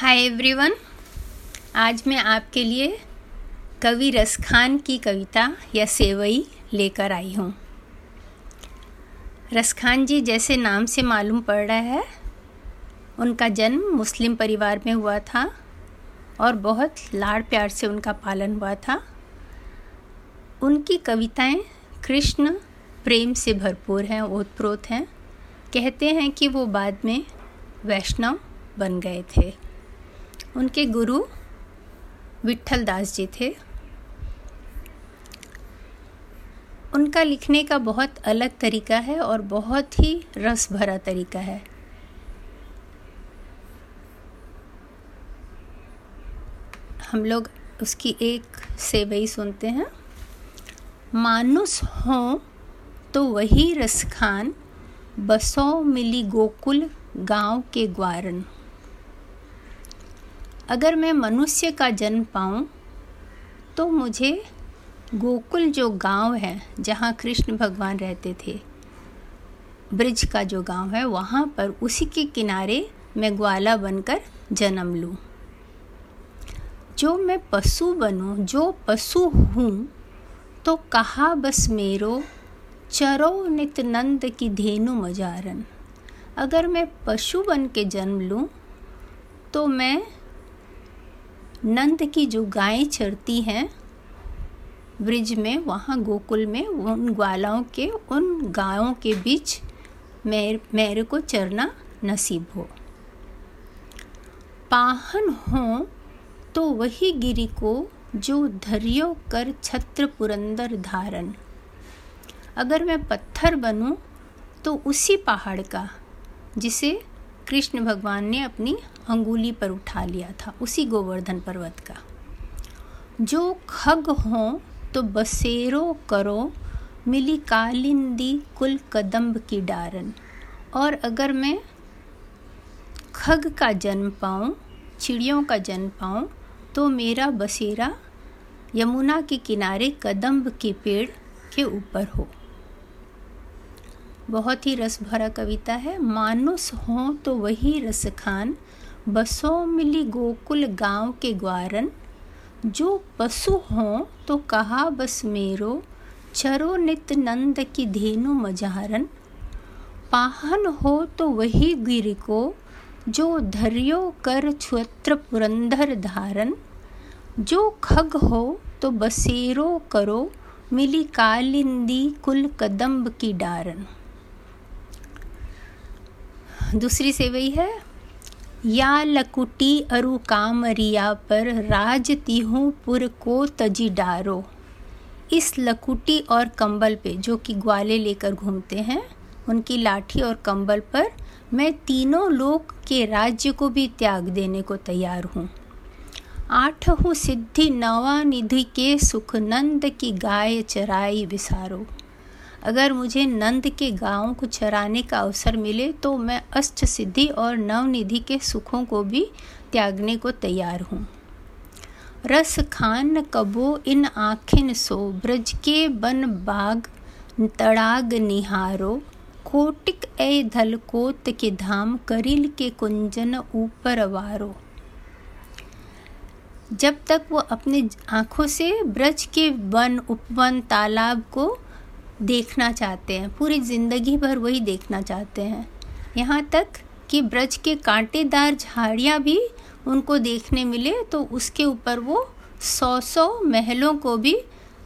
Hi everyone आज मैं आपके लिए कवि रसखान की कविता या सेवई लेकर आई हूँ। रसखान जी जैसे नाम से मालूम पड़ रहा है। उनका जन्म मुस्लिम परिवार में हुआ था और बहुत लाड़ प्यार से उनका पालन हुआ था। उनकी कविताएँ कृष्ण प्रेम से भरपूर हैं, ओतप्रोत हैं। कहते हैं कि वो बाद में वैष्णव बन गए थे। उनके गुरु विठल दास जी थे। उनका लिखने का बहुत अलग तरीका है और बहुत ही रस भरा तरीका है। हम लोग उसकी एक सेवई सुनते हैं। मानुस हो तो वही रसखान, बसों मिली गोकुल गाँव के ग्वारन अगर मैं मनुष्य का जन्म पाऊँ तो मुझे गोकुल जो गाँव है, जहाँ कृष्ण भगवान रहते थे, ब्रिज का जो गाँव है, वहाँ पर उसी के किनारे मैं ग्वाला बनकर जन्म लूँ। जो मैं पशु बनूँ, जो पशु हूँ तो कहा बस मेरो, चरो नित नंद की धेनु मजारन। अगर मैं पशु बन के जन्म लूँ तो मैं नंद की जो गायें चरती हैं, ब्रिज में, वहाँ गोकुल में, उन ग्वालाओं के, उन गायों के बीच मेर, मेरे को चरना नसीब हो। पाहन हो तो वही गिरी को जो धरियो कर छत्र पुरंदर धारण। अगर मैं पत्थर बनूं तो उसी पहाड़ का, जिसे कृष्ण भगवान ने अपनी अंगुली पर उठा लिया था, उसी गोवर्धन पर्वत का। जो खग हो तो बसेरो करो, मिली कालिंदी कुल कदम्ब की डारन। और अगर मैं खग का जन्म पाऊँ, चिड़ियों का जन्म पाऊँ तो मेरा बसेरा यमुना के किनारे कदम्ब के पेड़ के ऊपर हो। बहुत ही रस भरा कविता है। मानुस हो तो वही रस खान बसों मिली गोकुल गाँव के ग्वारन। जो पशु हों तो कहा बस मेरो, चरो नित नंद की धेनु मजारन पाहन हो तो वही गिर को, जो धरियो कर छत्र पुरंदर धारन। जो खग हो तो बसेरो करो, मिली कालिंदी कुल कदम्ब की डारन। दूसरी सेवई है। या लकुटी अरु कामरिया पर राज तिहू पुर को तजी डारो। इस लकुटी और कंबल पे, जो कि ग्वाले लेकर घूमते हैं, उनकी लाठी और कंबल पर मैं तीनों लोक के राज्य को भी त्याग देने को तैयार हूँ। आठ हूँ सिद्धि नवा निधि के सुखनंद की गाय चराई विसारो। अगर मुझे नंद के गाँवों को चराने का अवसर मिले तो मैं अष्ट सिद्धि और नवनिधि के सुखों को भी त्यागने को तैयार हूँ। रस खान कबो इन आखिन सो, ब्रज के बन बाग तड़ाग निहारो। कोटिक ए धल कोत के धाम, करिल के कुंजन ऊपर वारो। जब तक वो अपने आँखों से ब्रज के वन, उपवन तालाब को देखना चाहते हैं, पूरी ज़िंदगी भर वही देखना चाहते हैं। यहाँ तक कि ब्रज के कांटेदार झाड़ियाँ भी उनको देखने मिले तो उसके ऊपर वो सौ सौ महलों को भी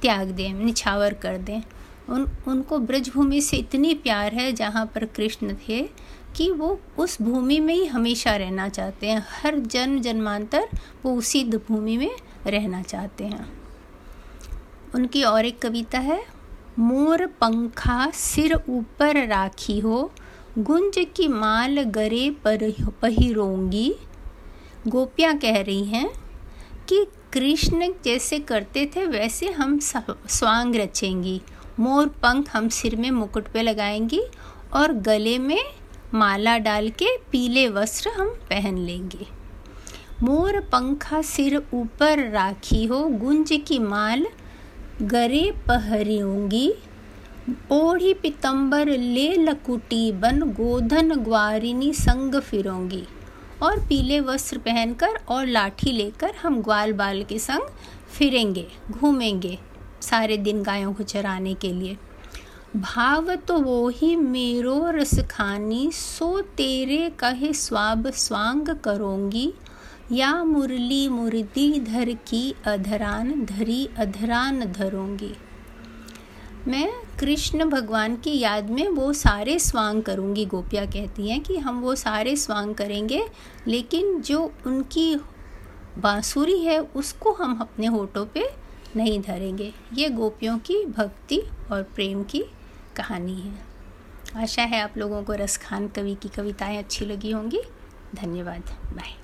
त्याग दें, निछावर कर दें। उन, उनको ब्रज भूमि से इतनी प्यार है, जहाँ पर कृष्ण थे, कि वो उस भूमि में ही हमेशा रहना चाहते हैं। हर जन्म जन्मांतर वो उसी भूमि में रहना चाहते हैं। उनकी और एक कविता है मोर पंखा सिर ऊपर राखी हो, गुंज की माल गरे पर पहिरोंगी। गोपियाँ कह रही हैं कि कृष्ण जैसे करते थे, वैसे हम स्वांग रचेंगी। मोर पंख हम सिर में मुकुट पे लगाएँगी और गले में माला डाल के पीले वस्त्र हम पहन लेंगे। मोर पंखा सिर ऊपर राखी हो, गुंज की माल गरे पहरियोंगी। ओढ़ी पितंबर ले लकुटी बन गोधन ग्वारिनी संग फिरोंगी। और पीले वस्त्र पहनकर और लाठी लेकर हम ग्वाल बाल के संग फिरेंगे, घूमेंगे सारे दिन गायों को चराने के लिए। भाव तो वो ही मेरो रस खानी, सो तेरे कहे स्वाब स्वांग करोगी। या मुरली मुर्दी धर की अधरान धरी अधरान धरूँगी। मैं कृष्ण भगवान की याद में वो सारे स्वांग करूँगी, गोपियाँ कहती हैं कि हम वो सारे स्वांग करेंगे, लेकिन जो उनकी बांसुरी है उसको हम अपने होठों पे नहीं धरेंगे। ये गोपियों की भक्ति और प्रेम की कहानी है। आशा है आप लोगों को रसखान कवि की कविताएँ अच्छी लगी होंगी। धन्यवाद। बाय।